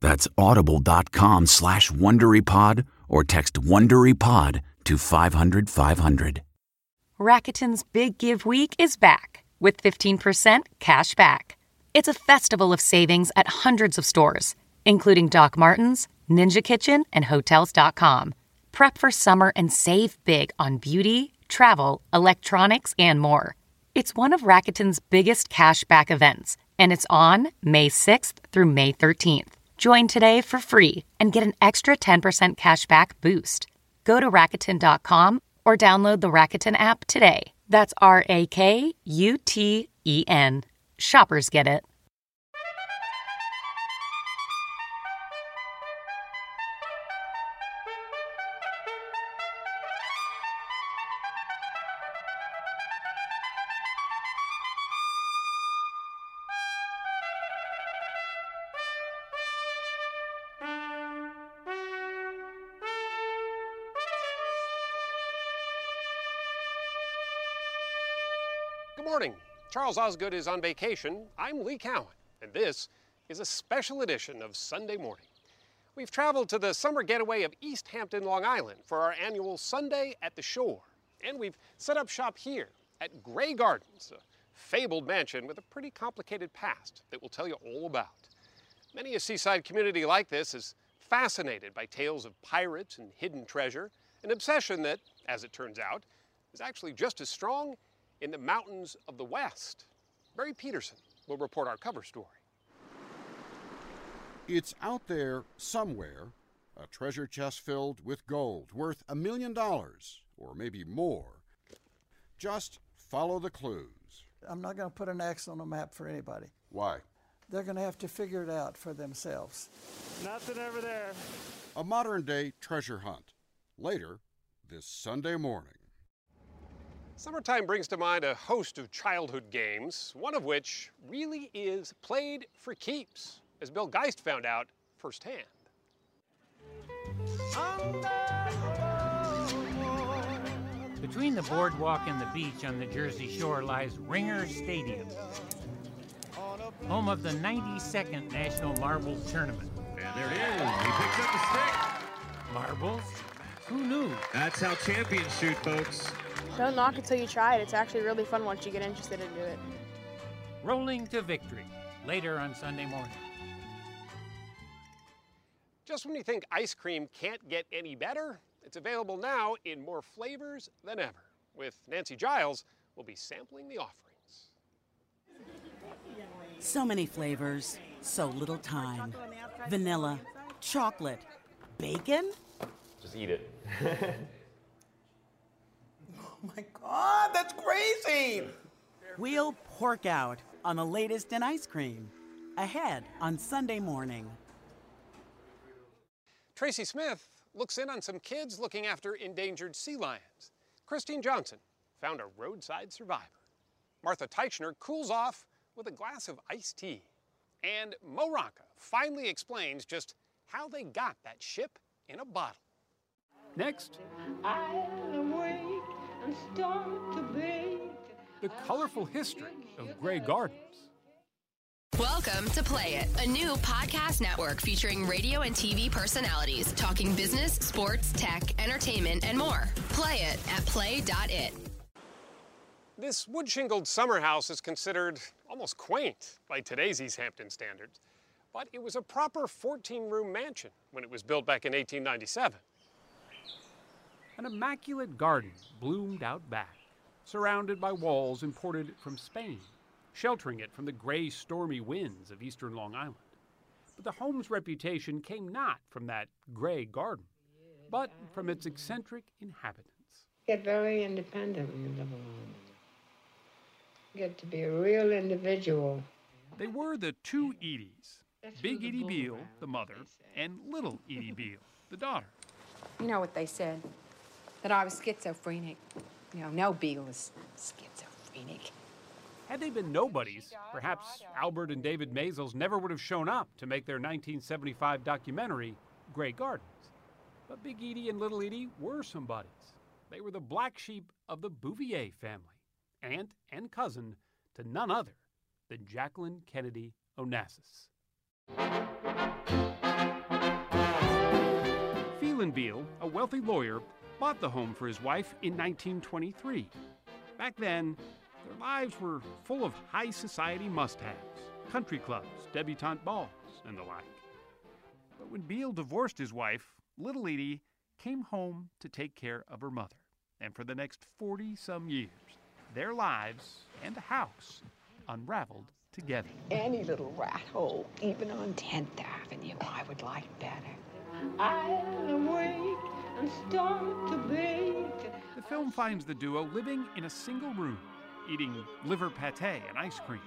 That's audible.com slash WonderyPod or text WonderyPod to 500 500. Rakuten's Big Give Week is back with 15% cash back. It's a festival of savings at hundreds of stores, including Doc Martens, Ninja Kitchen, and Hotels.com. Prep for summer and save big on beauty, travel, electronics, and more. It's one of Rakuten's biggest cash back events, and it's on May 6th through May 13th. Join today for free and get an extra 10% cashback boost. Go to Rakuten.com or download the Rakuten app today. That's R A K U T E N. Shoppers get it. Charles Osgood is on vacation. I'm Lee Cowan, and this is a special edition of Sunday Morning. We've traveled to the summer getaway of East Hampton, Long Island for our annual Sunday at the Shore. And we've set up shop here at Grey Gardens, a fabled mansion with a pretty complicated past that we'll tell you all about. Many a seaside community like this is fascinated by tales of pirates and hidden treasure, an obsession that, as it turns out, is actually just as strong in the mountains of the West. Barry Peterson will report our cover story. It's out there somewhere, a treasure chest filled with gold worth a million dollars, or maybe more. Just follow the clues. I'm not going to put an X on a map for anybody. Why? They're going to have to figure it out for themselves. Nothing over there. A modern day treasure hunt. Later this Sunday morning. Summertime brings to mind a host of childhood games, one of which really is played for keeps, as Bill Geist found out firsthand. Between the boardwalk and the beach on the Jersey Shore lies Ringer Stadium, home of the 92nd National Marbles Tournament. And there it is. He picks up the stick. Marbles? Who knew? That's how champions shoot, folks. Don't knock it till you try it. It's actually really fun once you get interested into it. Rolling to victory, later on Sunday morning. Just when you think ice cream can't get any better, it's available now in more flavors than ever. With Nancy Giles, we'll be sampling the offerings. So many flavors, so little time. Vanilla, chocolate, bacon? Just eat it. Oh my God, that's crazy! We'll pork out on the latest in ice cream. Ahead on Sunday morning. Tracy Smith looks in on some kids looking after endangered sea lions. Christine Johnson found a roadside survivor. Martha Teichner cools off with a glass of iced tea. And Mo Rocca finally explains just how they got that ship in a bottle. Next, the colorful history of Grey Gardens. Welcome to Play It, a new podcast network featuring radio and TV personalities talking business, sports, tech, entertainment, and more. Play it at play.it. This wood shingled summer house is considered almost quaint by today's East Hampton standards, but it was a proper 14 room mansion when it was built back in 1897. An immaculate garden bloomed out back, surrounded by walls imported from Spain, sheltering it from the gray, stormy winds of eastern Long Island. But the home's reputation came not from that gray garden, but from its eccentric inhabitants. Get very independent when you live alone. Get to be a real individual. They were the two Edie's Big Edie Beale, the mother, and Little Edie Beale, the daughter. You know what they said? That I was schizophrenic. You know, no Beale is schizophrenic. Had they been nobodies, perhaps Albert and David Maysles never would have shown up to make their 1975 documentary, Grey Gardens. But Big Edie and Little Edie were somebodies. They were the black sheep of the Bouvier family, aunt and cousin to none other than Jacqueline Kennedy Onassis. Phelan Beale, a wealthy lawyer, bought the home for his wife in 1923. Back then, their lives were full of high society must haves, country clubs, debutante balls, and the like. But when Beale divorced his wife, little Edie came home to take care of her mother. And for the next 40 some years, their lives and the house unraveled together. Any little rat hole, even on 10th Avenue, I would like better. I am awake and start to bake. The film finds the duo living in a single room, eating liver pate and ice cream,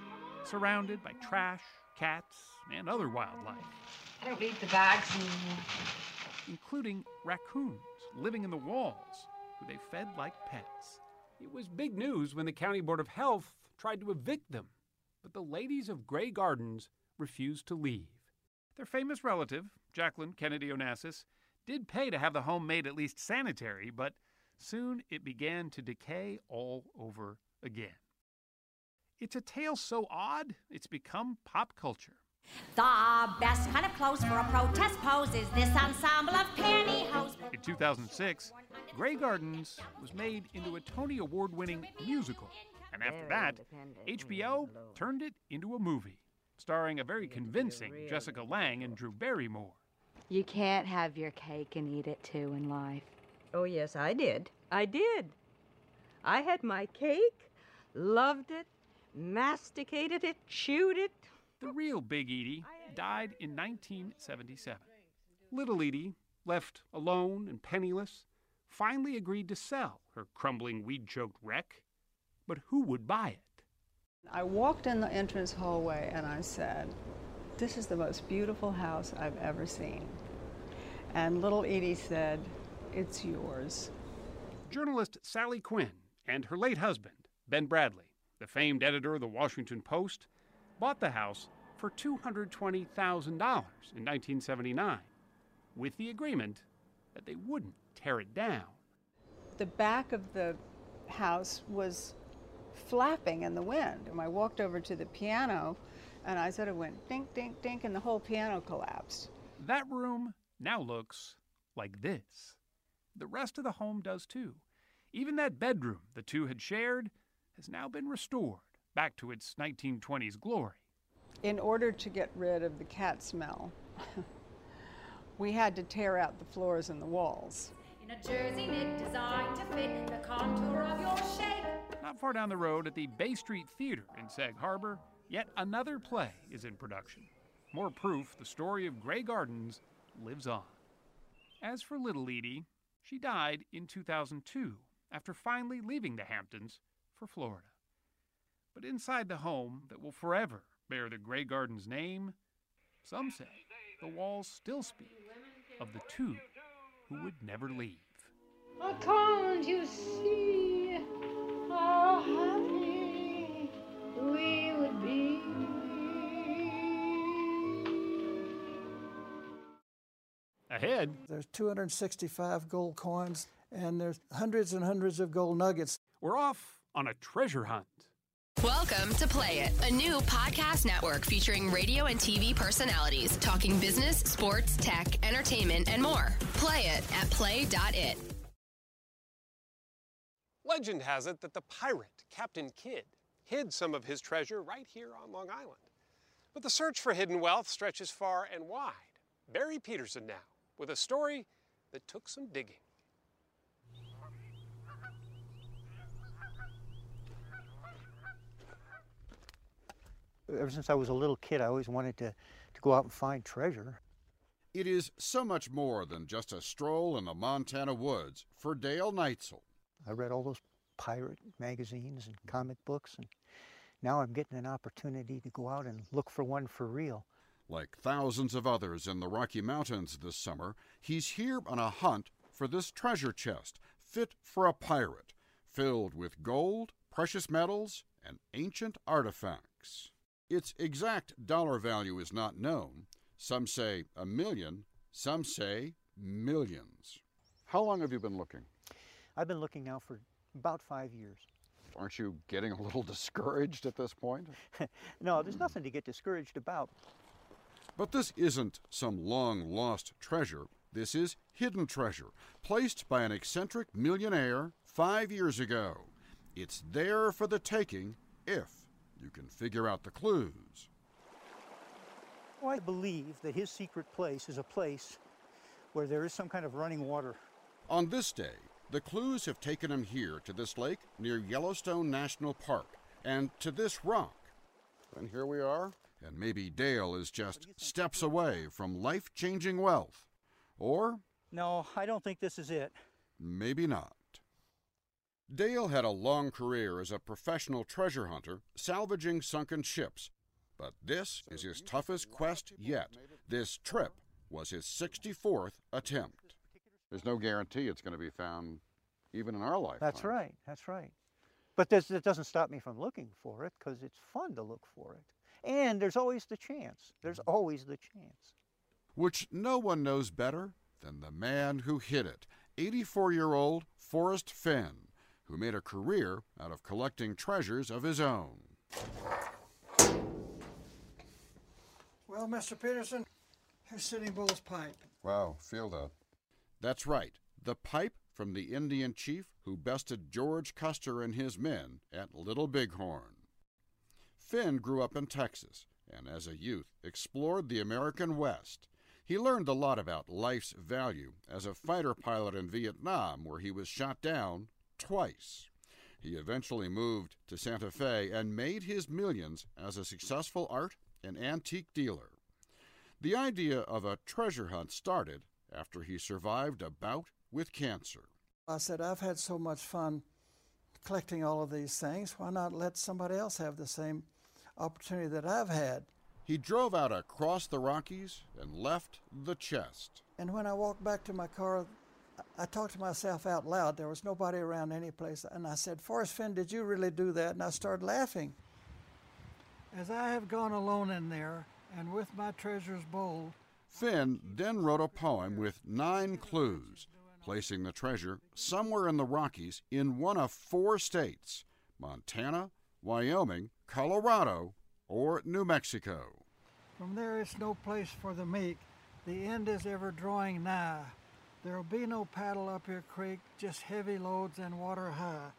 surrounded by trash, cats, and other wildlife, I don't need the bags anymore. including raccoons living in the walls, who they fed like pets. It was big news when the County Board of Health tried to evict them, but the ladies of Grey Gardens refused to leave. Their famous relative, Jacqueline Kennedy Onassis, did pay to have the home made at least sanitary, but soon it began to decay all over again. It's a tale so odd, it's become pop culture. The best kind of clothes for a protest pose is this ensemble of pantyhose. In 2006, Grey Gardens was made into a Tony Award winning musical. And after that, HBO turned it into a movie, starring a very convincing Jessica Lange and Drew Barrymore. You can't have your cake and eat it too in life. Oh, yes, I did. I did. I had my cake, loved it, masticated it, chewed it. The real Big Edie died in 1977. Little Edie, left alone and penniless, finally agreed to sell her crumbling weed choked wreck. But who would buy it? I walked in the entrance hallway and I said, This is the most beautiful house I've ever seen. And little Edie said, It's yours. Journalist Sally Quinn and her late husband, Ben Bradlee, the famed editor of the Washington Post, bought the house for $220,000 in 1979, with the agreement that they wouldn't tear it down. The back of the house was flapping in the wind. And I walked over to the piano and I sort of went dink, dink, dink, and the whole piano collapsed. That room now looks like this. The rest of the home does too. Even that bedroom the two had shared has now been restored back to its 1920s glory. In order to get rid of the cat smell, we had to tear out the floors and the walls. In a jersey knit designed to fit the contour of your shape. Not far down the road at the Bay Street Theater in Sag Harbor, yet another play is in production. More proof the story of Grey Gardens lives on. As for little Edie, she died in 2002 after finally leaving the Hamptons for Florida. But inside the home that will forever bear the Grey Gardens name, some say the walls still speak of the two who would never leave. Oh, can't you see how happy we would be. Ahead, There's 265 gold coins, and there's hundreds and hundreds of gold nuggets. we're off on a treasure hunt. Welcome to Play It, a new podcast network featuring radio and TV personalities talking business, sports, tech, entertainment, and more. Play it at play.it. Legend has it that the pirate, Captain Kidd, hid some of his treasure right here on Long Island. But the search for hidden wealth stretches far and wide. Barry Peterson now, with a story that took some digging. Ever since I was a little kid, I always wanted to, to go out and find treasure. It is so much more than just a stroll in the Montana woods for Dale Neitzel. I read all those pirate magazines and comic books, and now I'm getting an opportunity to go out and look for one for real. Like thousands of others in the Rocky Mountains this summer, he's here on a hunt for this treasure chest fit for a pirate, filled with gold, precious metals, and ancient artifacts. Its exact dollar value is not known. Some say a million, some say millions. How long have you been looking? I've been looking now for about five years. Aren't you getting a little discouraged at this point? no, there's nothing to get discouraged about. But this isn't some long lost treasure. This is hidden treasure, placed by an eccentric millionaire five years ago. It's there for the taking if you can figure out the clues. Well, I believe that his secret place is a place where there is some kind of running water. On this day, the clues have taken him here to this lake near Yellowstone National Park and to this rock. And here we are. And maybe Dale is just steps away from life changing wealth. Or No, I don't think this is it. maybe not. Dale had a long career as a professional treasure hunter, salvaging sunken ships. But this is his toughest quest yet. This trip was his 64th attempt. There's no guarantee it's going to be found even in our life. That's right, that's right. But this, that doesn't stop me from looking for it because it's fun to look for it. And there's always the chance. There's mm-hmm. always the chance. Which no one knows better than the man who hid it 84 year old Forrest Fenn, who made a career out of collecting treasures of his own. Well, Mr. Peterson, here's Sitting Bull's pipe. Wow, feel that. That's right, the pipe from the Indian chief who bested George Custer and his men at Little Bighorn. Fenn grew up in Texas and as a youth explored the American West. He learned a lot about life's value as a fighter pilot in Vietnam, where he was shot down twice. He eventually moved to Santa Fe and made his millions as a successful art and antique dealer. The idea of a treasure hunt started after he survived a bout with cancer. I said, I've had so much fun collecting all of these things. Why not let somebody else have the same opportunity that I've had? He drove out across the Rockies and left the chest. And when I walked back to my car, I talked to myself out loud. There was nobody around any place. And I said, Forrest Fenn, did you really do that? And I started laughing. As I have gone alone in there, and with my treasures bold, Fenn then wrote a poem with nine clues, placing the treasure somewhere in the Rockies in one of four states Montana, Wyoming, Colorado, or New Mexico. From there is no place for the meek. The end is ever drawing nigh. There'll be no paddle up your creek, just heavy loads and water high.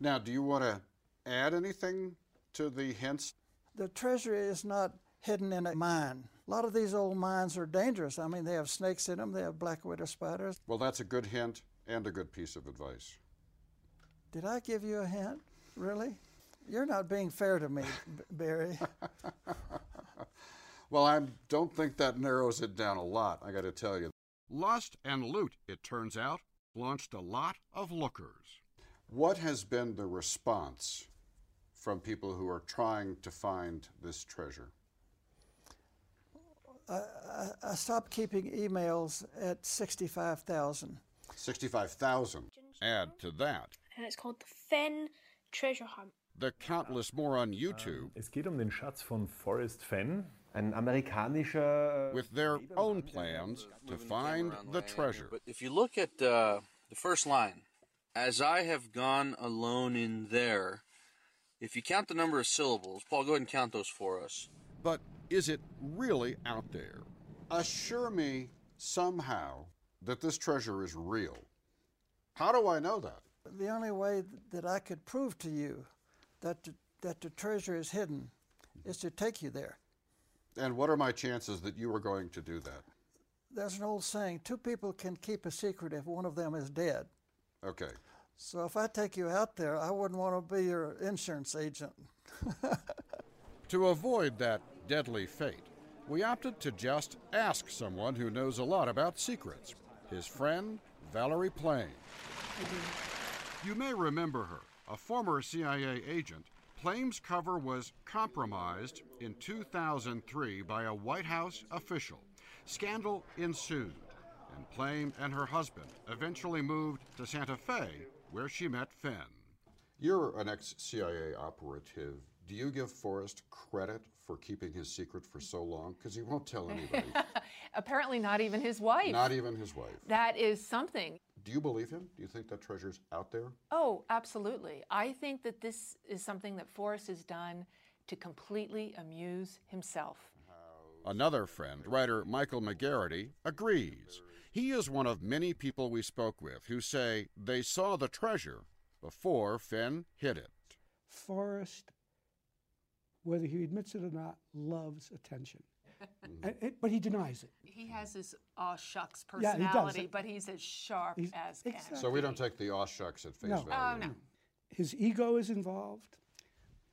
Now, do you want to add anything to the hints? The treasure is not hidden in a mine. A lot of these old mines are dangerous. I mean, they have snakes in them, they have black widow spiders. Well, that's a good hint and a good piece of advice. Did I give you a hint? Really? You're not being fair to me, Barry. Well, I don't think that narrows it down a lot, I got to tell you. Lust and Loot, it turns out, launched a lot of lookers. What has been the response from people who are trying to find this treasure? I, I, I stopped keeping emails at 65,000. 65,000. Add to that. and it's called the Fenn Treasure Hunt. The countless more on YouTube, Es geht um den Schatz von Forrest Fenn, with their own plans to find the treasure. But if you look at uh, the first line, as I have gone alone in there, if you count the number of syllables, Paul, go ahead and count those for us. But is it really out there? Assure me somehow that this treasure is real. How do I know that? The only way that I could prove to you that the, that the treasure is hidden is to take you there. And what are my chances that you are going to do that? There's an old saying two people can keep a secret if one of them is dead. Okay. So if I take you out there, I wouldn't want to be your insurance agent. To avoid that deadly fate, we opted to just ask someone who knows a lot about secrets his friend, Valerie Plame. You may remember her, a former CIA agent. Plame's cover was compromised in 2003 by a White House official. Scandal ensued, and Plain and her husband eventually moved to Santa Fe, where she met Fenn. You're an ex CIA operative. Do you give Forrest credit for keeping his secret for so long? Because he won't tell anybody, Apparently, not even his wife. not even his wife. That is something. Do you believe him? Do you think that treasure's out there? Oh, absolutely. I think that this is something that Forrest has done to completely amuse himself. Another friend, writer Michael McGarrity, agrees. He is one of many people we spoke with who say they saw the treasure before Fenn hid it. Forrest, whether he admits it or not, loves attention. And- and- but he denies it. He has his aw shucks Yeah, he personality, but he's as sharp He's- as can. So we don't take the aw shucks at face No. value. Oh, no. His ego is involved.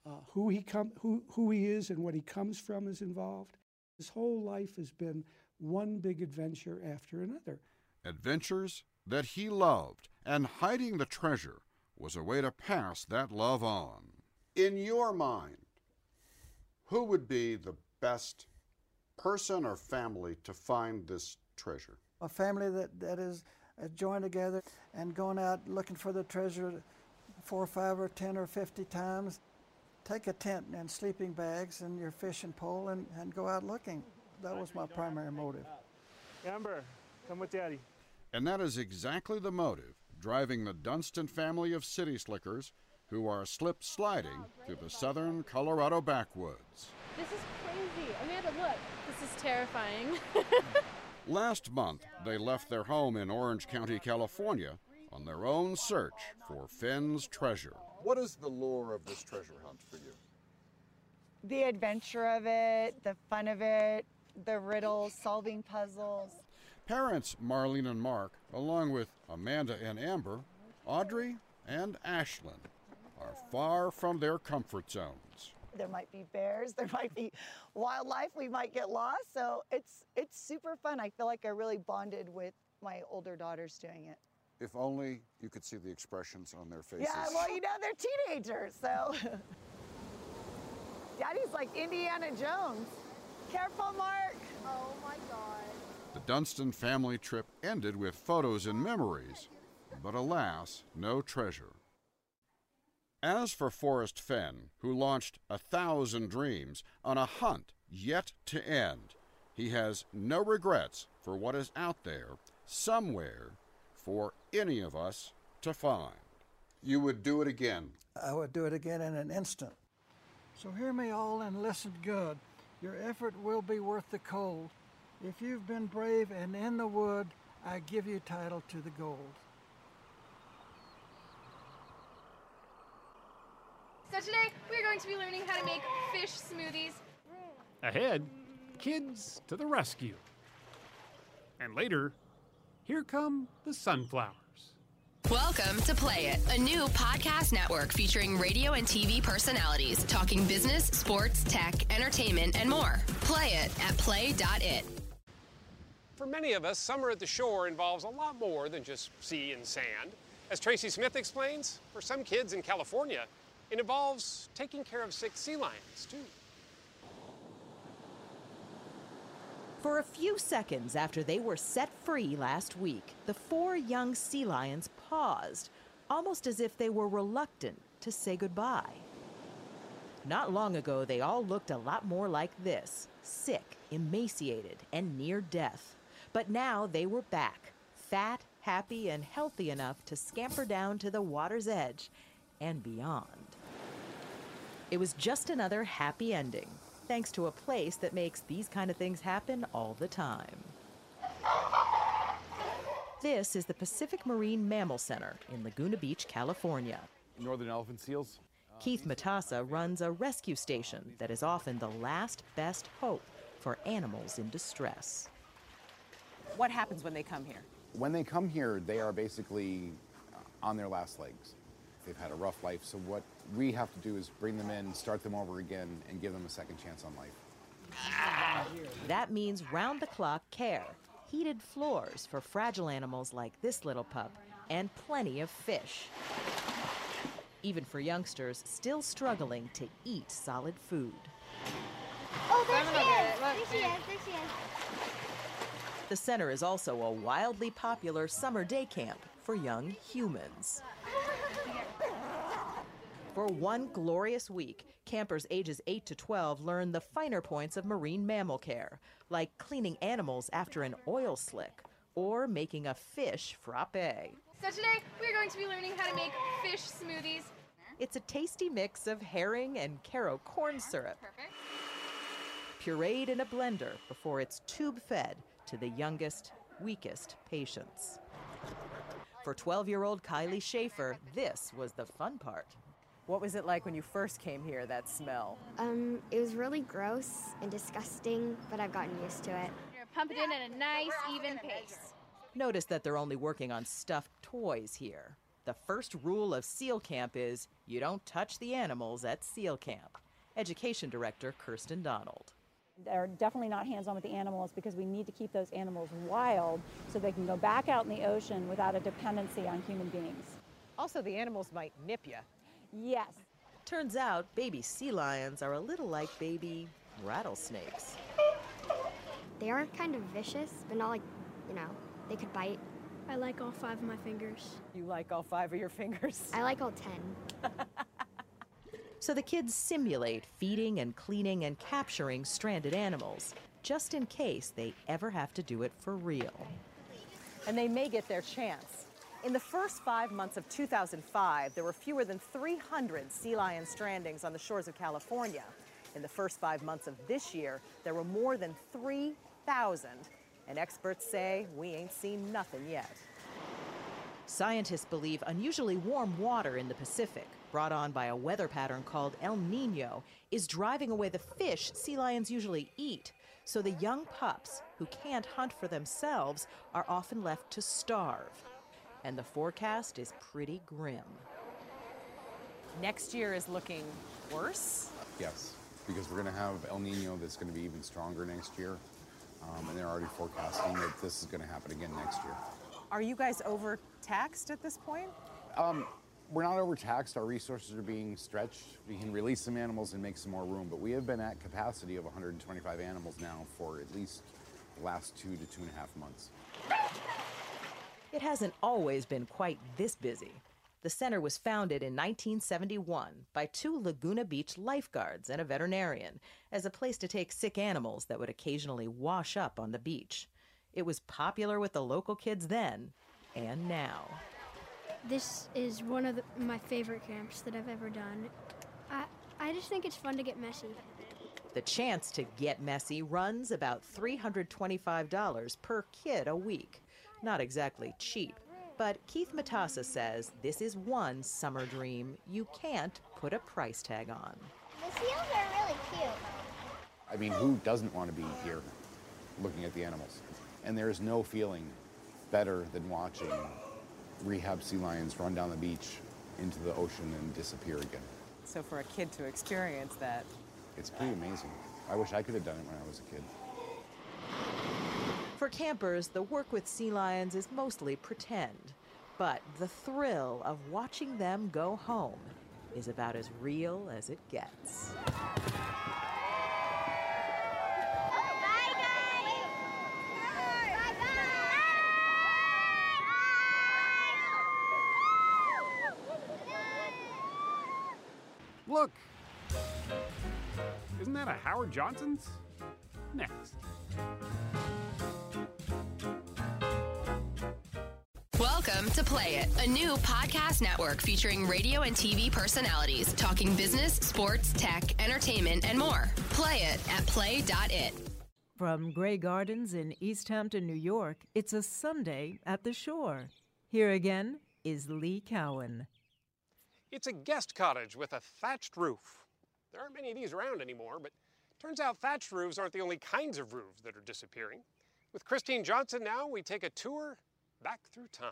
Uh, who he come, who who he is, and what he comes from is involved. His whole life has been one big adventure after another. Adventures that he loved, and hiding the treasure was a way to pass that love on. In your mind, who would be the best person or family to find this treasure? A family that, that is joined together and going out looking for the treasure four or five or ten or fifty times. Take a tent and sleeping bags and your fishing pole and, and go out looking. That was my primary motive. Amber, come with Daddy. And that is exactly the motive driving the Dunstan family of city slickers who are slip sliding through the southern Colorado backwoods. This is crazy. Amanda, look. This is terrifying. Last month, they left their home in Orange County, California, on their own search for Fenn's treasure. What is the lure of this treasure hunt for you? The adventure of it, the fun of it, the riddles, solving puzzles. Parents Marlene and Mark, along with Amanda and Amber, Audrey and Ashlyn, are far from their comfort zones. There might be bears, there might be wildlife, we might get lost. So it's it's super fun. I feel like I really bonded with my older daughters doing it. If only you could see the expressions on their faces. Yeah, well, you know, they're teenagers, so. Daddy's like Indiana Jones. Careful, Mark. oh my god. The Dunstan family trip ended with photos and memories, but alas, no treasure. As for Forrest Fenn, who launched A Thousand Dreams on a hunt yet to end, he has no regrets for what is out there, somewhere, for any of us to find. You would do it again. I would do it again in an instant. So hear me all and listen good. Your effort will be worth the cold. If you've been brave and in the wood, I give you title to the gold. So today we're going to be learning how to make fish smoothies. Ahead, kids to the rescue. And later, here come the sunflowers. Welcome to Play It, a new podcast network featuring radio and TV personalities talking business, sports, tech, entertainment, and more. Play it at play.it. For many of us, summer at the shore involves a lot more than just sea and sand. As Tracy Smith explains, for some kids in California, it involves taking care of sick sea lions, too. For a few seconds after they were set free last week, the four young sea lions paused, almost as if they were reluctant to say goodbye. Not long ago, they all looked a lot more like this sick, emaciated, and near death. But now they were back, fat, happy, and healthy enough to scamper down to the water's edge and beyond. It was just another happy ending, thanks to a place that makes these kind of things happen all the time. This is the Pacific Marine Mammal Center in Laguna Beach, California. Northern elephant seals. Keith Matassa runs a rescue station that is often the last best hope for animals in distress. What happens when they come here? When they come here, they are basically on their last legs. They've had a rough life, so what we have to do is bring them in, start them over again, and give them a second chance on life. That means round the clock care, heated floors for fragile animals like this little pup, and plenty of fish. Even for youngsters still struggling to eat solid food. Oh, there she is! There she is! There she is! The center is also a wildly popular summer day camp for young humans. For one glorious week, campers ages 8 to 12 learn the finer points of marine mammal care, like cleaning animals after an oil slick or making a fish frappe. So today we're going to be learning how to make fish smoothies. It's a tasty mix of herring and Karo corn syrup, pureed in a blender before it's tube fed to the youngest, weakest patients. For 12 year old Kylie Schaefer, this was the fun part. What was it like when you first came here, that smell? Um, it was really gross and disgusting, but I've gotten used to it. You're pumping it in at a nice, even pace. Notice that they're only working on stuffed toys here. The first rule of SEAL Camp is you don't touch the animals at SEAL Camp. Education Director Kirsten Donald. They're definitely not hands on with the animals because we need to keep those animals wild so they can go back out in the ocean without a dependency on human beings. Also, the animals might nip you. Yes. Turns out baby sea lions are a little like baby rattlesnakes. They are kind of vicious, but not like, you know, they could bite. I like all five of my fingers. You like all five of your fingers? I like all ten. So the kids simulate feeding and cleaning and capturing stranded animals, just in case they ever have to do it for real. And they may get their chance. In the first five months of 2005, there were fewer than 300 sea lion strandings on the shores of California. In the first five months of this year, there were more than 3,000. And experts say we ain't seen nothing yet. Scientists believe unusually warm water in the Pacific, brought on by a weather pattern called El Nino, is driving away the fish sea lions usually eat. So the young pups, who can't hunt for themselves, are often left to starve. And the forecast is pretty grim. Next year is looking worse? Yes, because we're going to have El Nino that's going to be even stronger next year. Um, and they're already forecasting that this is going to happen again next year. Are you guys overtaxed at this point? Um, we're not overtaxed. Our resources are being stretched. We can release some animals and make some more room, but we have been at capacity of 125 animals now for at least the last two to two and a half months. It hasn't always been quite this busy. The center was founded in 1971 by two Laguna Beach lifeguards and a veterinarian as a place to take sick animals that would occasionally wash up on the beach. It was popular with the local kids then and now. This is one of the, my favorite camps that I've ever done. I, I just think it's fun to get messy. The chance to get messy runs about $325 per kid a week. Not exactly cheap, but Keith Matassa says this is one summer dream you can't put a price tag on. The seals are really cute. I mean, who doesn't want to be here looking at the animals? And there is no feeling better than watching rehab sea lions run down the beach into the ocean and disappear again. So for a kid to experience that, It's pretty amazing. I wish I could have done it when I was a kid. For campers, the work with sea lions is mostly pretend, but the thrill of watching them go home is about as real as it gets. Look, Isn't that a Howard Johnson's? Next. To Play It, a new podcast network featuring radio and TV personalities talking business, sports, tech, entertainment, and more. Play it at play.it. From Grey Gardens in East Hampton, New York, it's a Sunday at the shore. Here again is Lee Cowan. It's a guest cottage with a thatched roof. There aren't many of these around anymore, but turns out thatched roofs aren't the only kinds of roofs that are disappearing. With Christine Johnson now, we take a tour back through time.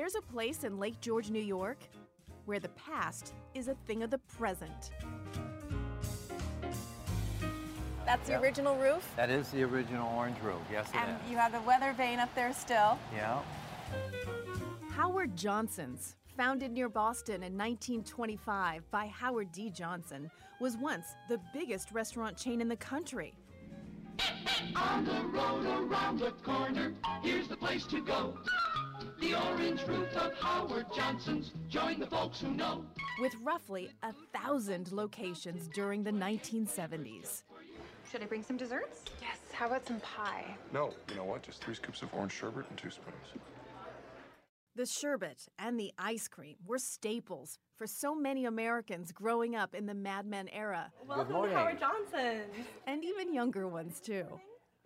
There's a place in Lake George, New York, where the past is a thing of the present. That's the Yep. original roof, That is the original orange roof. Yes, it and is. you have the weather vane up there still. Yeah. Howard Johnson's, founded near Boston in 1925 by Howard D. Johnson, was once the biggest restaurant chain in the country. On the road around the corner, here's the place to go. The orange roof of Howard Johnson's. Join the folks who know. with roughly a thousand locations during the 1970s. Should I bring some desserts? Yes, how about some pie? No, you know what? Just three scoops of orange sherbet and two spoons. The sherbet and the ice cream were staples for so many Americans growing up in the Mad Men era. Welcome morning. to Howard Johnson's. And even younger ones, too.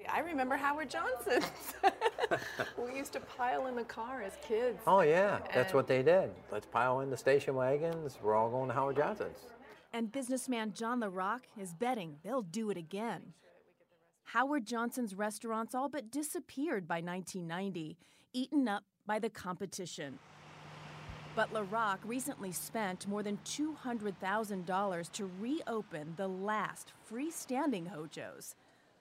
I remember Howard Johnson's. we used to pile in the car as kids. Oh, yeah. That's what they did. Let's pile in the station wagons. We're all going to Howard Johnson's. And businessman John LaRock is betting they'll do it again. Howard Johnson's restaurants all but disappeared by 1990, eaten up by the competition. But LaRock recently spent more than $200,000 to reopen the last freestanding Hojo's,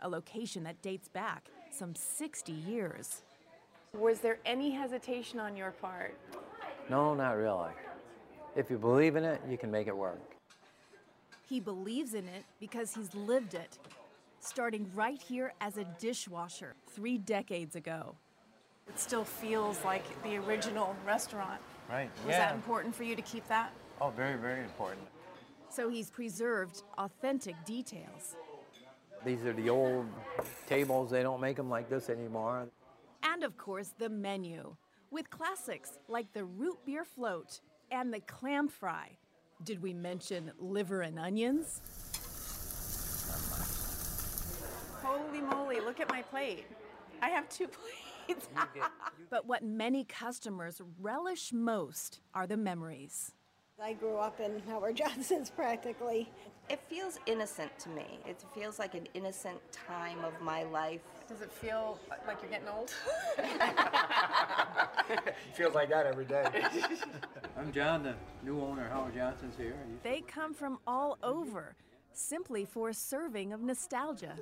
a location that dates back some 60 years. Was there any hesitation on your part? No, not really. If you believe in it, you can make it work. He believes in it because he's lived it, starting right here as a dishwasher three decades ago. It still feels like the original restaurant. Right. Was yeah. that important for you to keep that? Oh, very, very important. So he's preserved authentic details. These are the old tables. They don't make them like this anymore. And of course, the menu, with classics like the root beer float and the clam fry. Did we mention liver and onions? Holy moly, look at my plate. I have two plates. But what many customers relish most are the memories. I grew up in Howard Johnson's practically. It feels innocent to me. It feels like an innocent time of my life. Does it feel like you're getting old? Feels like that every day. I'm John, the new owner. Howard Johnson's here. They come from all over, simply for a serving of nostalgia.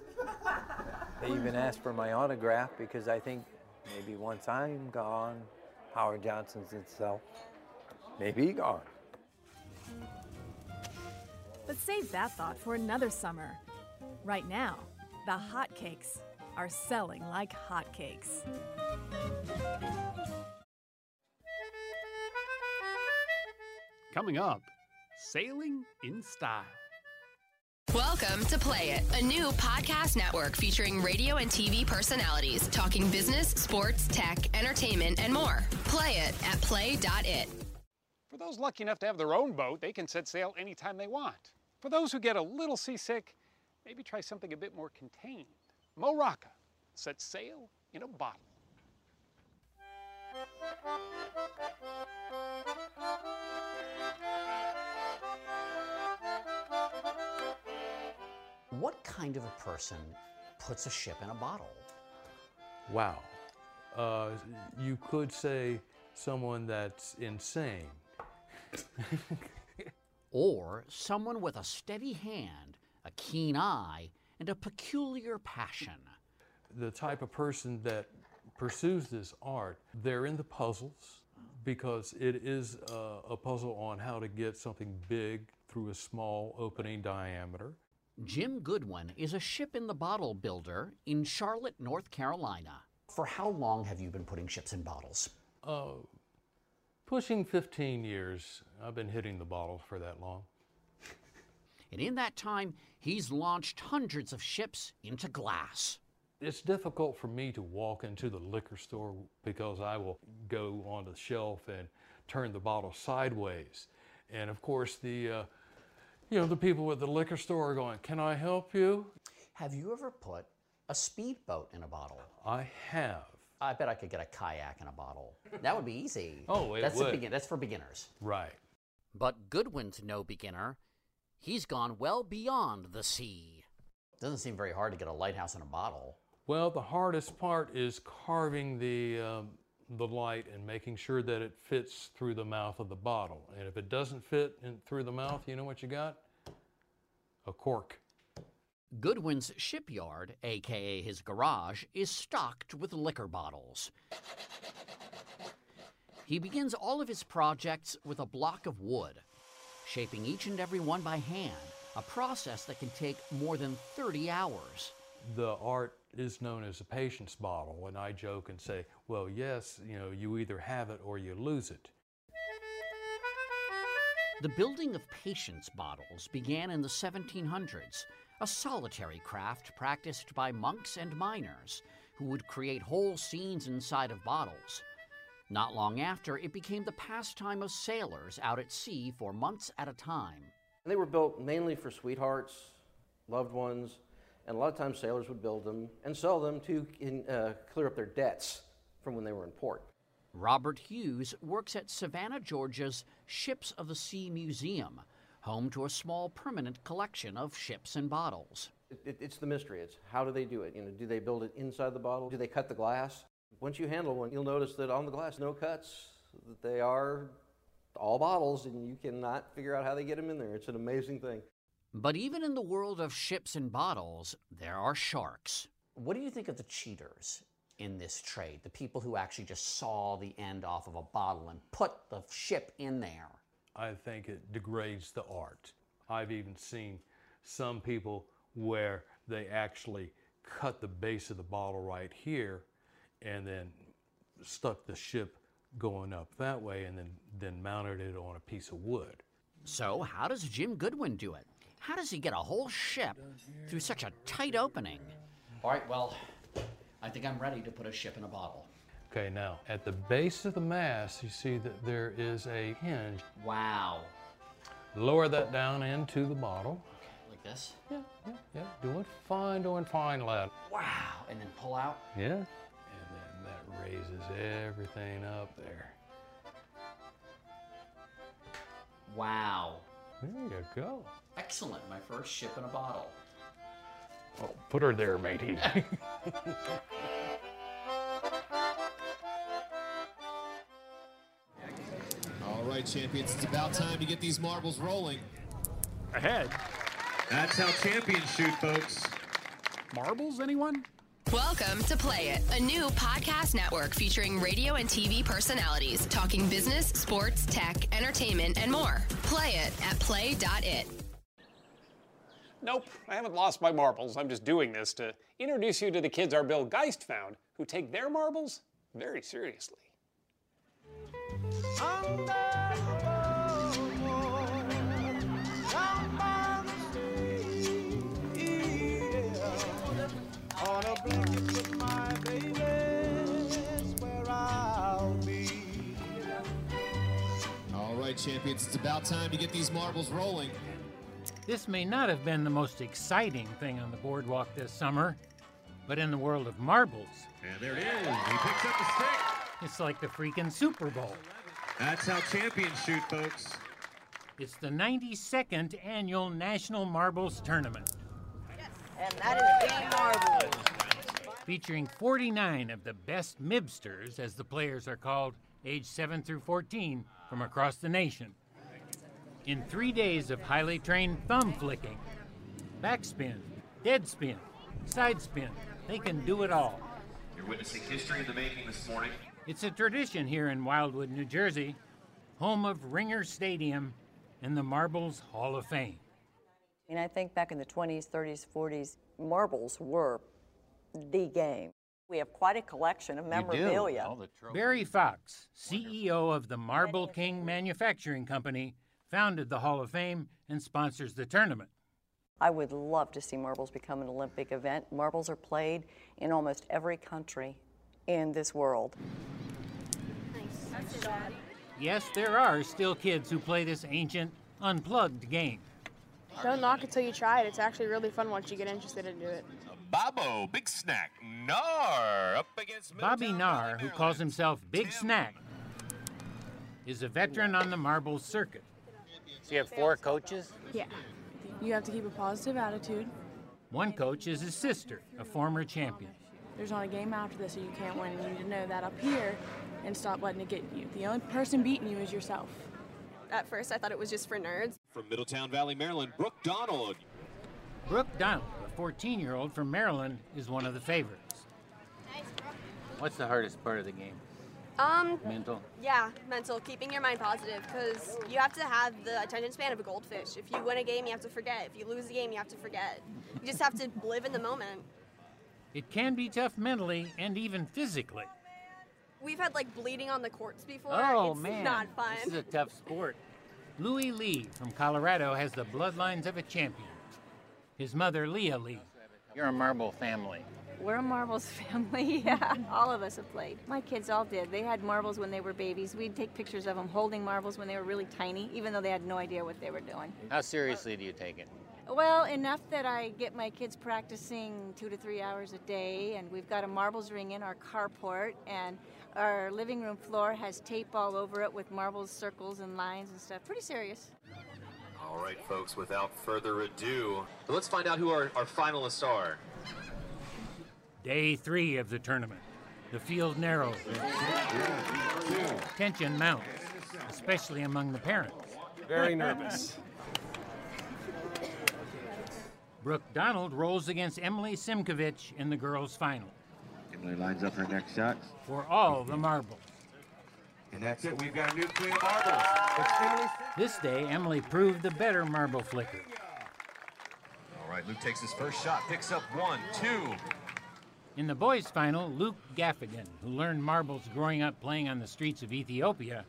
They even asked for my autograph because I think maybe once I'm gone, Howard Johnson's itself may be gone. But save that thought for another summer. Right now, the hotcakes are selling like hotcakes. Coming up, sailing in style. Welcome to Play It, a new podcast network featuring radio and TV personalities talking business, sports, tech, entertainment, and more. Play it at play.it. For those lucky enough to have their own boat, they can set sail anytime they want. For those who get a little seasick, maybe try something a bit more contained. Mo Rocca sets sail in a bottle. What kind of a person puts a ship in a bottle? Wow. Uh, you could say someone that's insane. Or someone with a steady hand, a keen eye, and a peculiar passion. The type of person that pursues this art, they're into puzzles because it is a, a puzzle on how to get something big through a small opening diameter. Jim Goodwin is a ship in the bottle builder in Charlotte, North Carolina. For how long have you been putting ships in bottles? Uh, Pushing 15 years. I've been hitting the bottle for that long. And in that time, he's launched hundreds of ships into glass. It's difficult for me to walk into the liquor store because I will go on the shelf and turn the bottle sideways. And of course, the uh, you know the people at the liquor store are going, "Can I help you?" Have you ever put a speedboat in a bottle? I have. I bet I could get a kayak in a bottle. That would be easy. Oh, it that's would. A begin- that's for beginners. Right. But Goodwin's no beginner. He's gone well beyond the sea. Doesn't seem very hard to get a lighthouse in a bottle. Well, the hardest part is carving the um, the light and making sure that it fits through the mouth of the bottle. And if it doesn't fit in, through the mouth, you know what you got? A cork. Goodwin's shipyard, aka his garage, is stocked with liquor bottles. He begins all of his projects with a block of wood, shaping each and every one by hand, a process that can take more than 30 hours. The art is known as a patience bottle, and I joke and say, well, yes, you know, you either have it or you lose it. The building of patience bottles began in the 1700s, a solitary craft practiced by monks and miners who would create whole scenes inside of bottles. Not long after, it became the pastime of sailors out at sea for months at a time. They were built mainly for sweethearts, loved ones, and a lot of times sailors would build them and sell them to in, uh, clear up their debts from when they were in port. Robert Hughes works at Savannah, Georgia's Ships of the Sea Museum, home to a small permanent collection of ships and bottles. It, it, it's the mystery. It's how do they do it? You know, do they build it inside the bottle? Do they cut the glass? Once you handle one, you'll notice that on the glass, no cuts. That they are all bottles, and you cannot figure out how they get them in there. It's an amazing thing. But even in the world of ships and bottles, there are sharks. What do you think of the cheaters in this trade? The people who actually just saw the end off of a bottle and put the ship in there? I think it degrades the art. I've even seen some people where they actually cut the base of the bottle right here and then stuck the ship going up that way and then, then mounted it on a piece of wood. So, how does Jim Goodwin do it? How does he get a whole ship through such a tight opening? All right, well, I think I'm ready to put a ship in a bottle. Okay, now at the base of the mast, you see that there is a hinge. Wow. Lower that down into the bottle. Like this? Yeah, yeah, yeah. Doing fine, doing fine, lad. Wow. And then pull out? Yeah. And then that raises everything up there. Wow. There you go. Excellent. My first ship in a bottle. Oh, put her there, matey. right, champions, it's about time to get these marbles rolling. Ahead. That's how champions shoot, folks. Marbles, anyone? Welcome to Play It, a new podcast network featuring radio and TV personalities talking business, sports, tech, entertainment, and more. Play it at play.it. Nope, I haven't lost my marbles. I'm just doing this to introduce you to the kids our Bill Geist found who take their marbles very seriously. Champions, it's about time to get these marbles rolling. This may not have been the most exciting thing on the boardwalk this summer, but in the world of marbles, And there it is. He picks up the stick. It's like the freaking Super Bowl. That's how champions shoot, folks. It's the 92nd annual National Marbles Tournament, And that is Game Marbles. featuring 49 of the best Mibsters, as the players are called, age 7 through 14, from across the nation. In three days of highly trained thumb flicking, backspin, dead spin, side spin, they can do it all. You're witnessing history in the making this morning. It's a tradition here in Wildwood, New Jersey, home of Ringer Stadium and the Marbles Hall of Fame. And I think back in the 20s, 30s, 40s, marbles were the game. We have quite a collection of memorabilia. Beri Fox, CEO of the Marble King Manufacturing Company, founded the Hall of Fame and sponsors the tournament. I would love to see marbles become an Olympic event. Marbles are played in almost every country in this world. Yes, there are still kids who play this ancient, unplugged game. Don't knock it till you try it. It's actually really fun once you get interested into it. Babo, Big Snack, Nar up against Bobby Narr, who calls himself Big Snack, is a veteran on the marbles circuit. So you have four coaches? Yeah. You have to keep a positive attitude. One coach is his sister, a former champion. There's not a game after this, so you can't win. You need to know that up here and stop letting it get you. The only person beating you is yourself. At first, I thought it was just for nerds. From Middletown Valley, Maryland, Brooke Donald. Brooke Donald, a 14 year old from Maryland, is one of the favorites. What's the hardest part of the game? Um, Mental. yeah, mental. Keeping your mind positive because you have to have the attention span of a goldfish. If you win a game, you have to forget. If you lose a game, you have to forget. You just have to live in the moment. It can be tough mentally and even physically. Oh, We've had like bleeding on the courts before. Oh, it's man. not fun. This is a tough sport. Louis Lee from Colorado has the bloodlines of a champion. His mother, Leah Lee. You're a marble family. We're a marbles family. Yeah, all of us have played. My kids all did. They had marbles when they were babies. We'd take pictures of them holding marbles when they were really tiny, even though they had no idea what they were doing. How seriously do you take it? Well, enough that I get my kids practicing two to three hours a day, and we've got a marbles ring in our carport, and our living room floor has tape all over it with marbles, circles, and lines and stuff. Pretty serious. All right, folks, without further ado, let's find out who our, our finalists are. Day three of the tournament. The field narrows. Tension mounts, especially among the parents. Very nervous. Brooke Donald rolls against Emily Simkovich in the girls' final. Emily lines up her next shot. For all the marbles. And that's it. We've got a new queen of marbles. This day, Emily proved the better marble flicker. All right, Luke takes his first shot, picks up one, two. In the boys' final, Luke Gaffigan, who learned marbles growing up playing on the streets of Ethiopia,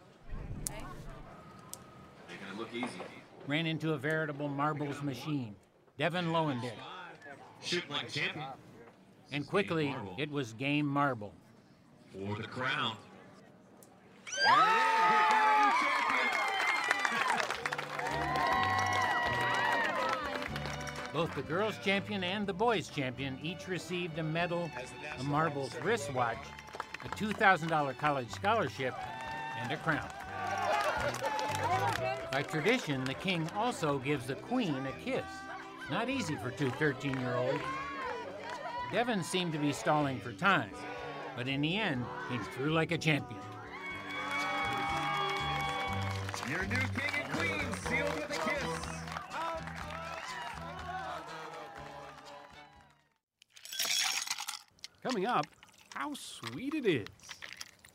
Making it look easy. ran into a veritable marbles machine, Devin Lowendick. Shooting like a champion. And quickly, it was game marble. For the crown. Both the girls' champion and the boys' champion each received a medal, a marbles wristwatch, a $2,000 college scholarship, and a crown. By tradition, the king also gives the queen a kiss. Not easy for two 13 year olds. Devon seemed to be stalling for time, but in the end, he threw like a champion. Your new king and queen sealed with a kiss. Coming up, how sweet it is.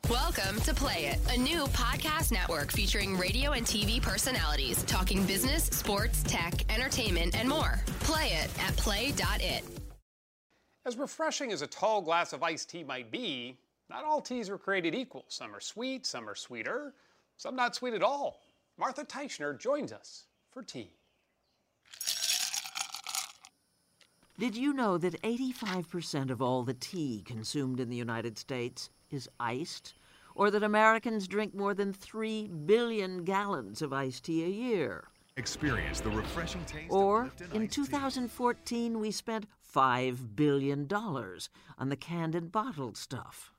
Welcome to Play It, a new podcast network featuring radio and TV personalities talking business, sports, tech, entertainment, and more. Play it at play.it. As refreshing as a tall glass of iced tea might be, not all teas are created equal. Some are sweet, some are sweeter, some not sweet at all. Martha Teichner joins us for tea. Did you know that 85% of all the tea consumed in the United States is iced? Or that Americans drink more than 3 billion gallons of iced tea a year? Experience the refreshing taste Or, of in iced tea. 2014, we spent $5 billion on the canned and bottled stuff.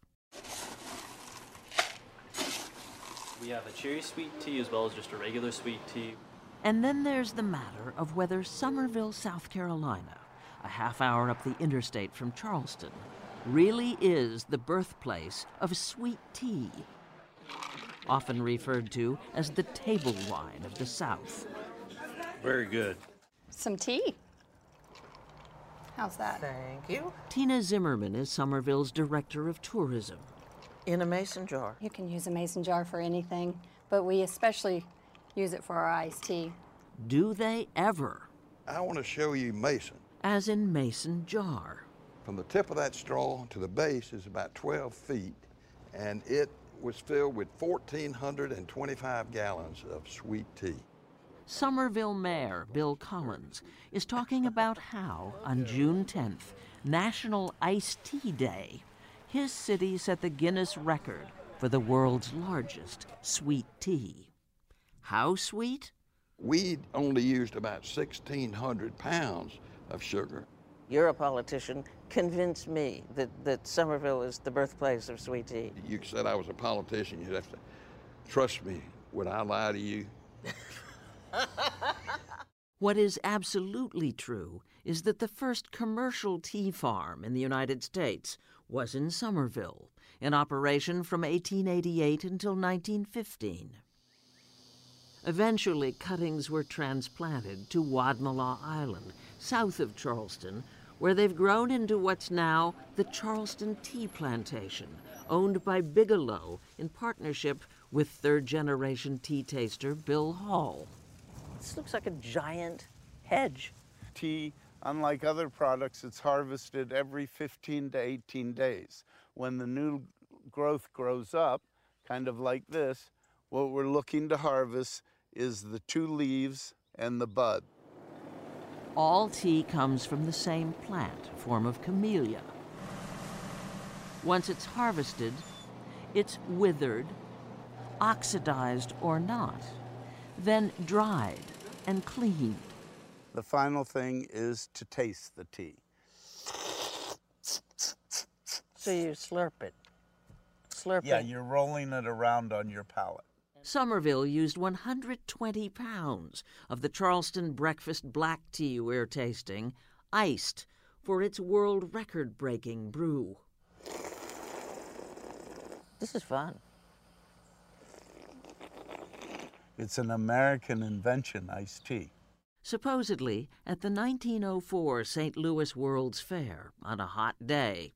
We have a cherry sweet tea as well as just a regular sweet tea. And then there's the matter of whether Summerville, South Carolina, a half hour up the interstate from Charleston, really is the birthplace of sweet tea, often referred to as the table wine of the South. Very good. Some tea. How's that? Thank you. Tina Zimmerman is Summerville's director of tourism. In a mason jar. You can use a mason jar for anything, but we especially use it for our iced tea. Do they ever? I want to show you Mason. As in mason jar. From the tip of that straw to the base is about 12 feet, and it was filled with 1,425 gallons of sweet tea. Summerville Mayor Bill Collins is talking about how, on June 10th, National Iced Tea Day, his city set the Guinness record for the world's largest sweet tea. How sweet? We only used about 1,600 pounds of sugar. You're a politician. Convince me that, that Summerville is the birthplace of sweet tea. You said I was a politician. You'd have to trust me. Would I lie to you? What is absolutely true is that the first commercial tea farm in the United States was in Summerville, in operation from 1888 until 1915. Eventually, cuttings were transplanted to Wadmalaw Island, south of Charleston, where they've grown into what's now the Charleston Tea Plantation, owned by Bigelow in partnership with third generation tea taster Bill Hall. This looks like a giant hedge. Tea, unlike other products, it's harvested every 15 to 18 days. When the new growth grows up, kind of like this, what we're looking to harvest is the two leaves and the bud. All tea comes from the same plant, a form of camellia. Once it's harvested, it's withered, oxidized or not, then dried and cleaned. The final thing is to taste the tea. So you slurp it. Slurp Yeah, it. Yeah, you're rolling it around on your palate. Summerville used 120 pounds of the Charleston breakfast black tea we're tasting, iced, for its world record breaking brew. This is fun. It's an American invention, iced tea. Supposedly, at the 1904 St. Louis World's Fair, on a hot day,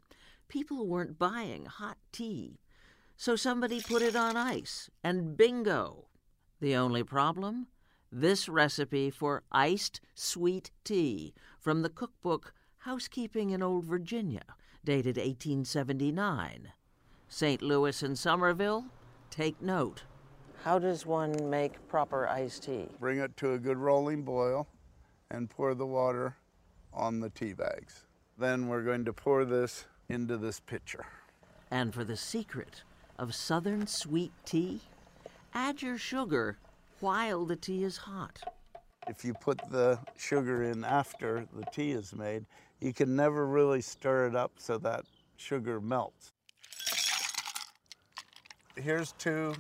people weren't buying hot tea. So somebody put it on ice, and bingo! The only problem? This recipe for iced sweet tea from the cookbook Housekeeping in Old Virginia, dated 1879. St. Louis and Summerville, take note. How does one make proper iced tea? Bring it to a good rolling boil and pour the water on the tea bags. Then we're going to pour this into this pitcher. And for the secret of Southern sweet tea, add your sugar while the tea is hot. If you put the sugar in after the tea is made, you can never really stir it up so that sugar melts. Here's to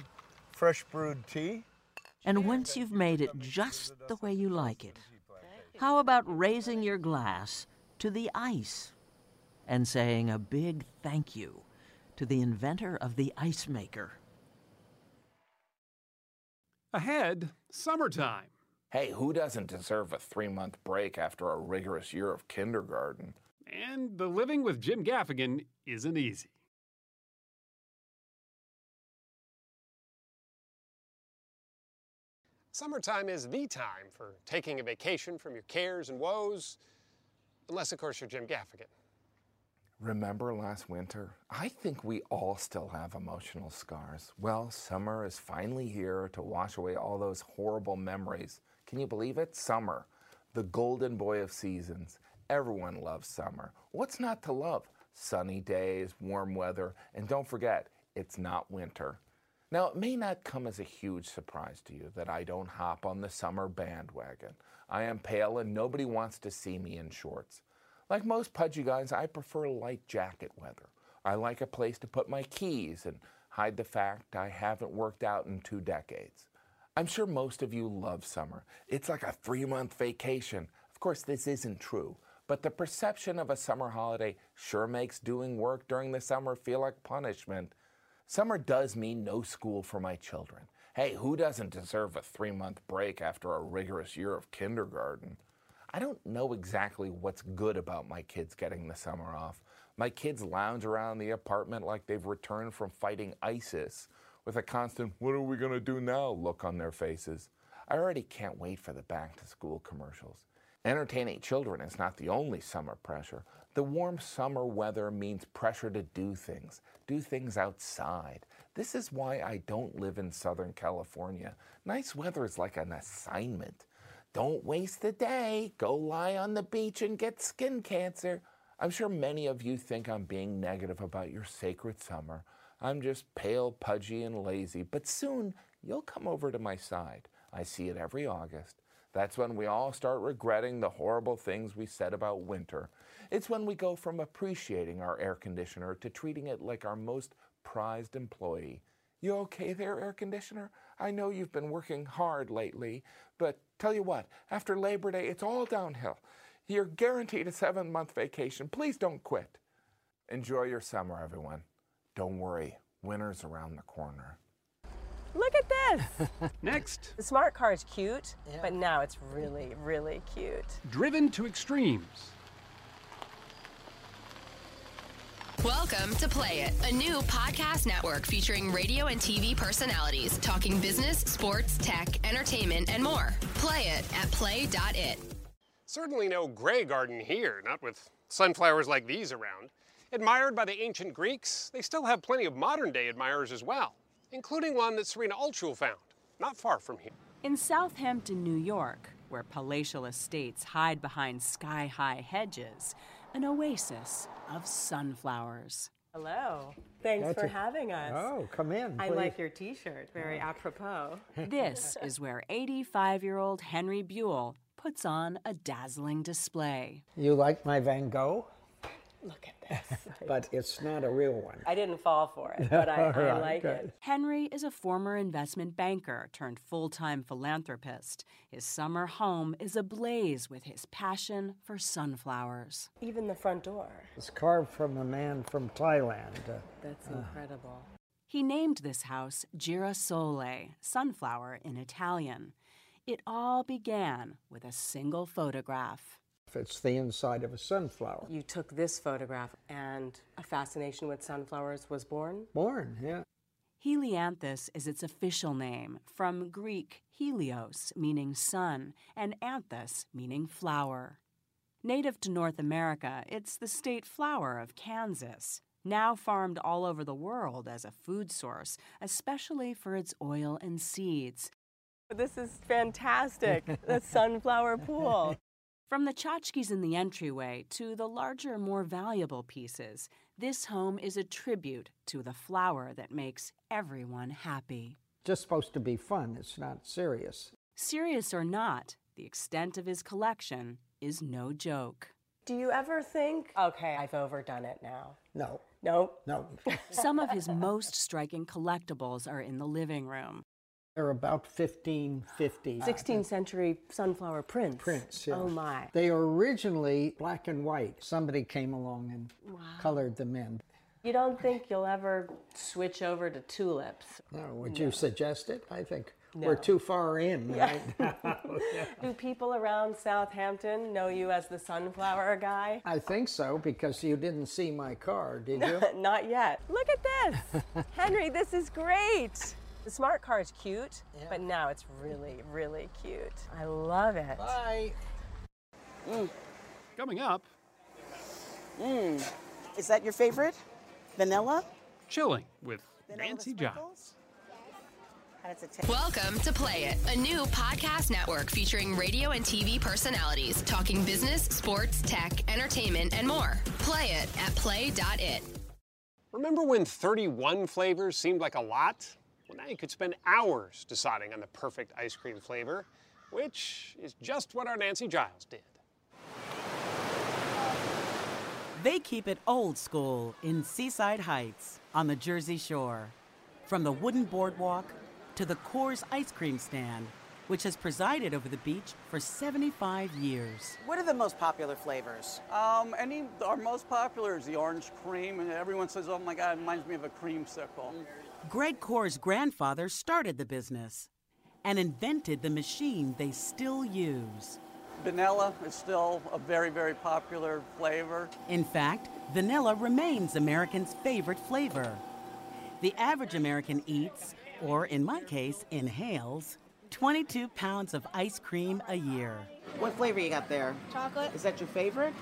fresh brewed tea. And once you've made it just the way you like it, how about raising your glass to the ice and saying a big thank you to the inventor of the ice maker? Ahead, summertime. Hey, who doesn't deserve a three month break after a rigorous year of kindergarten? And the living with Jim Gaffigan isn't easy. Summertime is the time for taking a vacation from your cares and woes, unless, of course, you're Jim Gaffigan. Remember last winter? I think we all still have emotional scars. Well, summer is finally here to wash away all those horrible memories. Can you believe it? Summer, the golden boy of seasons. Everyone loves summer. What's not to love? Sunny days, warm weather, and don't forget, it's not winter. Now, it may not come as a huge surprise to you that I don't hop on the summer bandwagon. I am pale and nobody wants to see me in shorts. Like most pudgy guys, I prefer light jacket weather. I like a place to put my keys and hide the fact I haven't worked out in two decades. I'm sure most of you love summer. It's like a three month vacation. Of course, this isn't true, but the perception of a summer holiday sure makes doing work during the summer feel like punishment. Summer does mean no school for my children. Hey, who doesn't deserve a three month break after a rigorous year of kindergarten? I don't know exactly what's good about my kids getting the summer off. My kids lounge around the apartment like they've returned from fighting ISIS with a constant, what are we going to do now look on their faces. I already can't wait for the back to school commercials. Entertaining children is not the only summer pressure. The warm summer weather means pressure to do things, do things outside. This is why I don't live in Southern California. Nice weather is like an assignment. Don't waste the day. Go lie on the beach and get skin cancer. I'm sure many of you think I'm being negative about your sacred summer. I'm just pale, pudgy, and lazy, but soon you'll come over to my side. I see it every August. That's when we all start regretting the horrible things we said about winter. It's when we go from appreciating our air conditioner to treating it like our most prized employee. You okay there, air conditioner? I know you've been working hard lately, but tell you what, after Labor Day, it's all downhill. You're guaranteed a seven month vacation. Please don't quit. Enjoy your summer, everyone. Don't worry, winter's around the corner. Look at this. Next, The smart car is cute, but now it's really, really cute. driven to extremes. Welcome to Play It, a new podcast network featuring radio and TV personalities talking business, sports, tech, entertainment, and more. Play it at play.it. Certainly no Grey Garden here, not with sunflowers like these around. Admired by the ancient Greeks, they still have plenty of modern day admirers as well, including one that Serena Altschul found, not far from here. In Southampton, New York, where palatial estates hide behind sky high hedges, an oasis of sunflowers. Hello. Thanks That's for a- having us. Oh, come in, I like your t shirt. Very oh. apropos. This is where 85 year old Henry Buhl puts on a dazzling display. You like my Van Gogh? Look at this. But it's not a real one. I didn't fall for it, but I, I like good. it. Henry is a former investment banker turned full time philanthropist. His summer home is ablaze with his passion for sunflowers. Even the front door. It's carved from a man from Thailand. That's uh, incredible. He named this house Girasole, sunflower in Italian. It all began with a single photograph. It's the inside of a sunflower. You took this photograph, and a fascination with sunflowers was born? Born, yeah. Helianthus is its official name, from Greek helios, meaning sun, and anthus, meaning flower. Native to North America, it's the state flower of Kansas, now farmed all over the world as a food source, especially for its oil and seeds. This is fantastic. the sunflower pool. From the tchotchkes in the entryway to the larger, more valuable pieces, this home is a tribute to the flower that makes everyone happy. Just supposed to be fun. It's not serious. Serious or not, the extent of his collection is no joke. Do you ever think, okay, I've overdone it now? No. No. No. Some of his most striking collectibles are in the living room. They're about 1550. 16th century sunflower prints. Prints, yeah. Oh my. They are originally black and white. Somebody came along and colored them in. You don't think you'll ever switch over to tulips? No, would you suggest it? I think No. we're too far in Yeah. right now. Yeah. Do people around Southampton know you as the sunflower guy? I think so because you didn't see my car, did you? Not yet. Look at this. Henry, this is great. The smart car is cute, but now it's really, really cute. I love it. Bye. Mm. Coming up, Mmm. Is that your favorite? Vanilla? chilling with Nancy Giles. Welcome to Play It, a new podcast network featuring radio and TV personalities talking business, sports, tech, entertainment, and more. Play it at play.it. Remember when 31 flavors seemed like a lot? Well, now you could spend hours deciding on the perfect ice cream flavor, which is just what our Nancy Giles did. They keep it old school in Seaside Heights on the Jersey Shore. From the wooden boardwalk to the Kohr's ice cream stand, which has presided over the beach for 75 years. What are the most popular flavors? Um, any our most popular is the orange cream, and everyone says, "Oh my God, it reminds me of a creamsicle." Greg Kohr's grandfather started the business and invented the machine they still use. Vanilla is still a very, very popular flavor. In fact, vanilla remains Americans' favorite flavor. The average American eats, or in my case, inhales, 22 pounds of ice cream a year. What flavor you got there? Chocolate. Is that your favorite?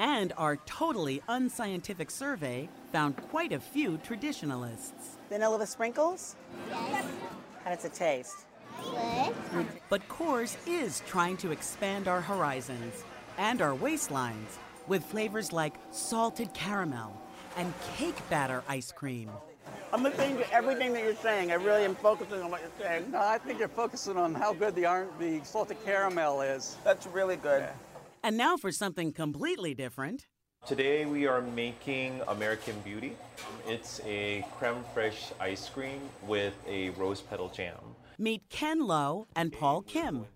And our totally unscientific survey found quite a few traditionalists. Vanilla with sprinkles? Yes. How does it taste? Good. But Kohr's is trying to expand our horizons and our waistlines with flavors like salted caramel and cake batter ice cream. I'm listening to everything that you're saying. I really am focusing on what you're saying. No, I think you're focusing on how good the the salted caramel is. That's really good. And now for something completely different. Today we are making American Beauty. It's a creme fraiche ice cream with a rose petal jam. Meet Ken Lowe and Paul Kim.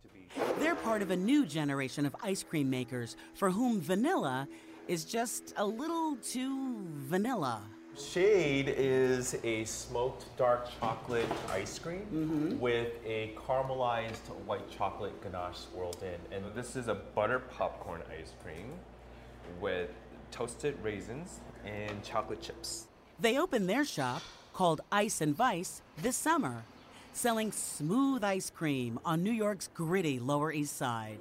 They're part of a new generation of ice cream makers for whom vanilla is just a little too vanilla. Shade is a smoked dark chocolate ice cream mm-hmm. with a caramelized white chocolate ganache swirled in. And This is a butter popcorn ice cream with toasted raisins and chocolate chips. They opened their shop, called Ice and Vice, this summer, selling smooth ice cream on New York's gritty Lower East Side.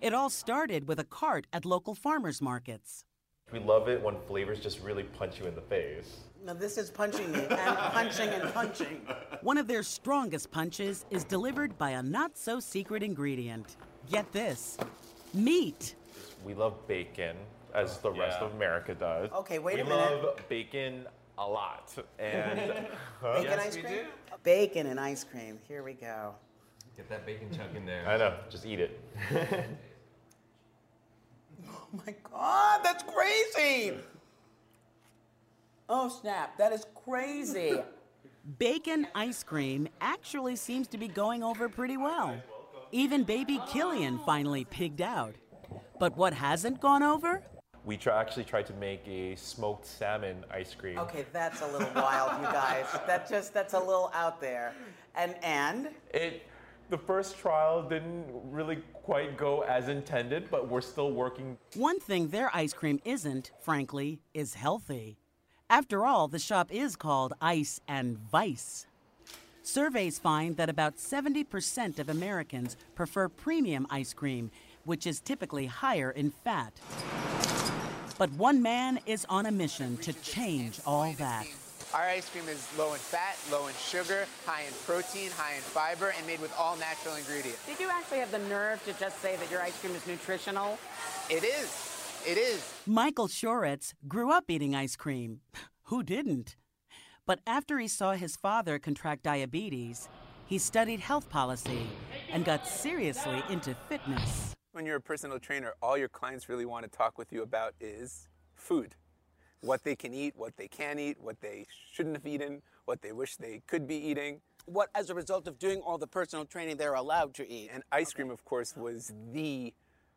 It all started with a cart at local farmers markets. We love it when flavors just really punch you in the face. No, this is punching me and punching and punching. One of their strongest punches is delivered by a not so secret ingredient. Get this meat. We love bacon, as the rest of America does. Okay, wait we a minute. We love bacon a lot. And Huh? Bacon ice cream? Bacon and ice cream. Here we go. Get that bacon chunk in there. I know, just eat it. Oh my God, that's crazy. Oh snap, that is crazy. Bacon ice cream actually seems to be going over pretty well. Even baby Killian finally pigged out. But what hasn't gone over? We try, actually tried to make a smoked salmon ice cream. Okay, that's a little wild, you guys. That just that's a little out there. And and It, the first trial didn't really quite go as intended, but we're still working. One thing their ice cream isn't, frankly, is healthy. After all, the shop is called Ice and Vice. Surveys find that about 70% of Americans prefer premium ice cream, which is typically higher in fat. But one man is on a mission to change all that. Our ice cream is low in fat, low in sugar, high in protein, high in fiber, and made with all natural ingredients. did you actually have the nerve to just say that your ice cream is nutritional? It is. It is. Michael Shoretz grew up eating ice cream. Who didn't? But after he saw his father contract diabetes, he studied health policy and got seriously into fitness. When you're a personal trainer, all your clients really want to talk with you about is food. What they can eat, what they can't eat, what they shouldn't have eaten, what they wish they could be eating. What, as a result of doing all the personal training, they're allowed to eat. And ice cream, of course, was the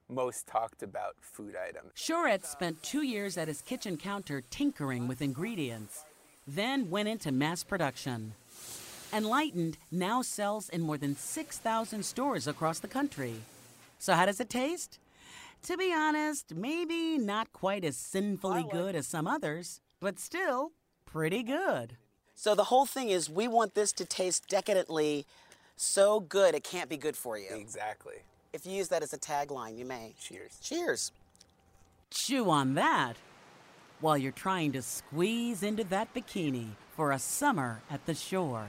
most talked about food item. Shoretz spent two years at his kitchen counter tinkering with ingredients, then went into mass production. Enlightened now sells in more than 6,000 stores across the country. So, how does it taste? To be honest, maybe not quite as sinfully good as some others, but still pretty good. So the whole thing is we want this to taste decadently so good it can't be good for you. Exactly. If you use that as a tagline, you may. Cheers. Cheers. Chew on that while you're trying to squeeze into that bikini for a summer at the shore.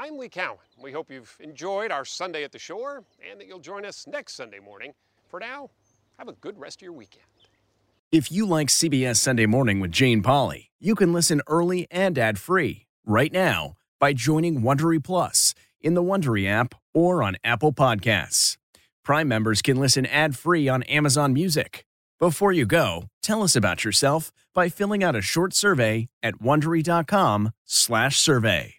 I'm Lee Cowan. We hope you've enjoyed our Sunday at the shore and that you'll join us next Sunday morning. For now, have a good rest of your weekend. If you like CBS Sunday Morning with Jane Pauley, you can listen early and ad-free right now by joining Wondery Plus in the Wondery app or on Apple Podcasts. Prime members can listen ad-free on Amazon Music. Before you go, tell us about yourself by filling out a short survey at wondery.com/survey.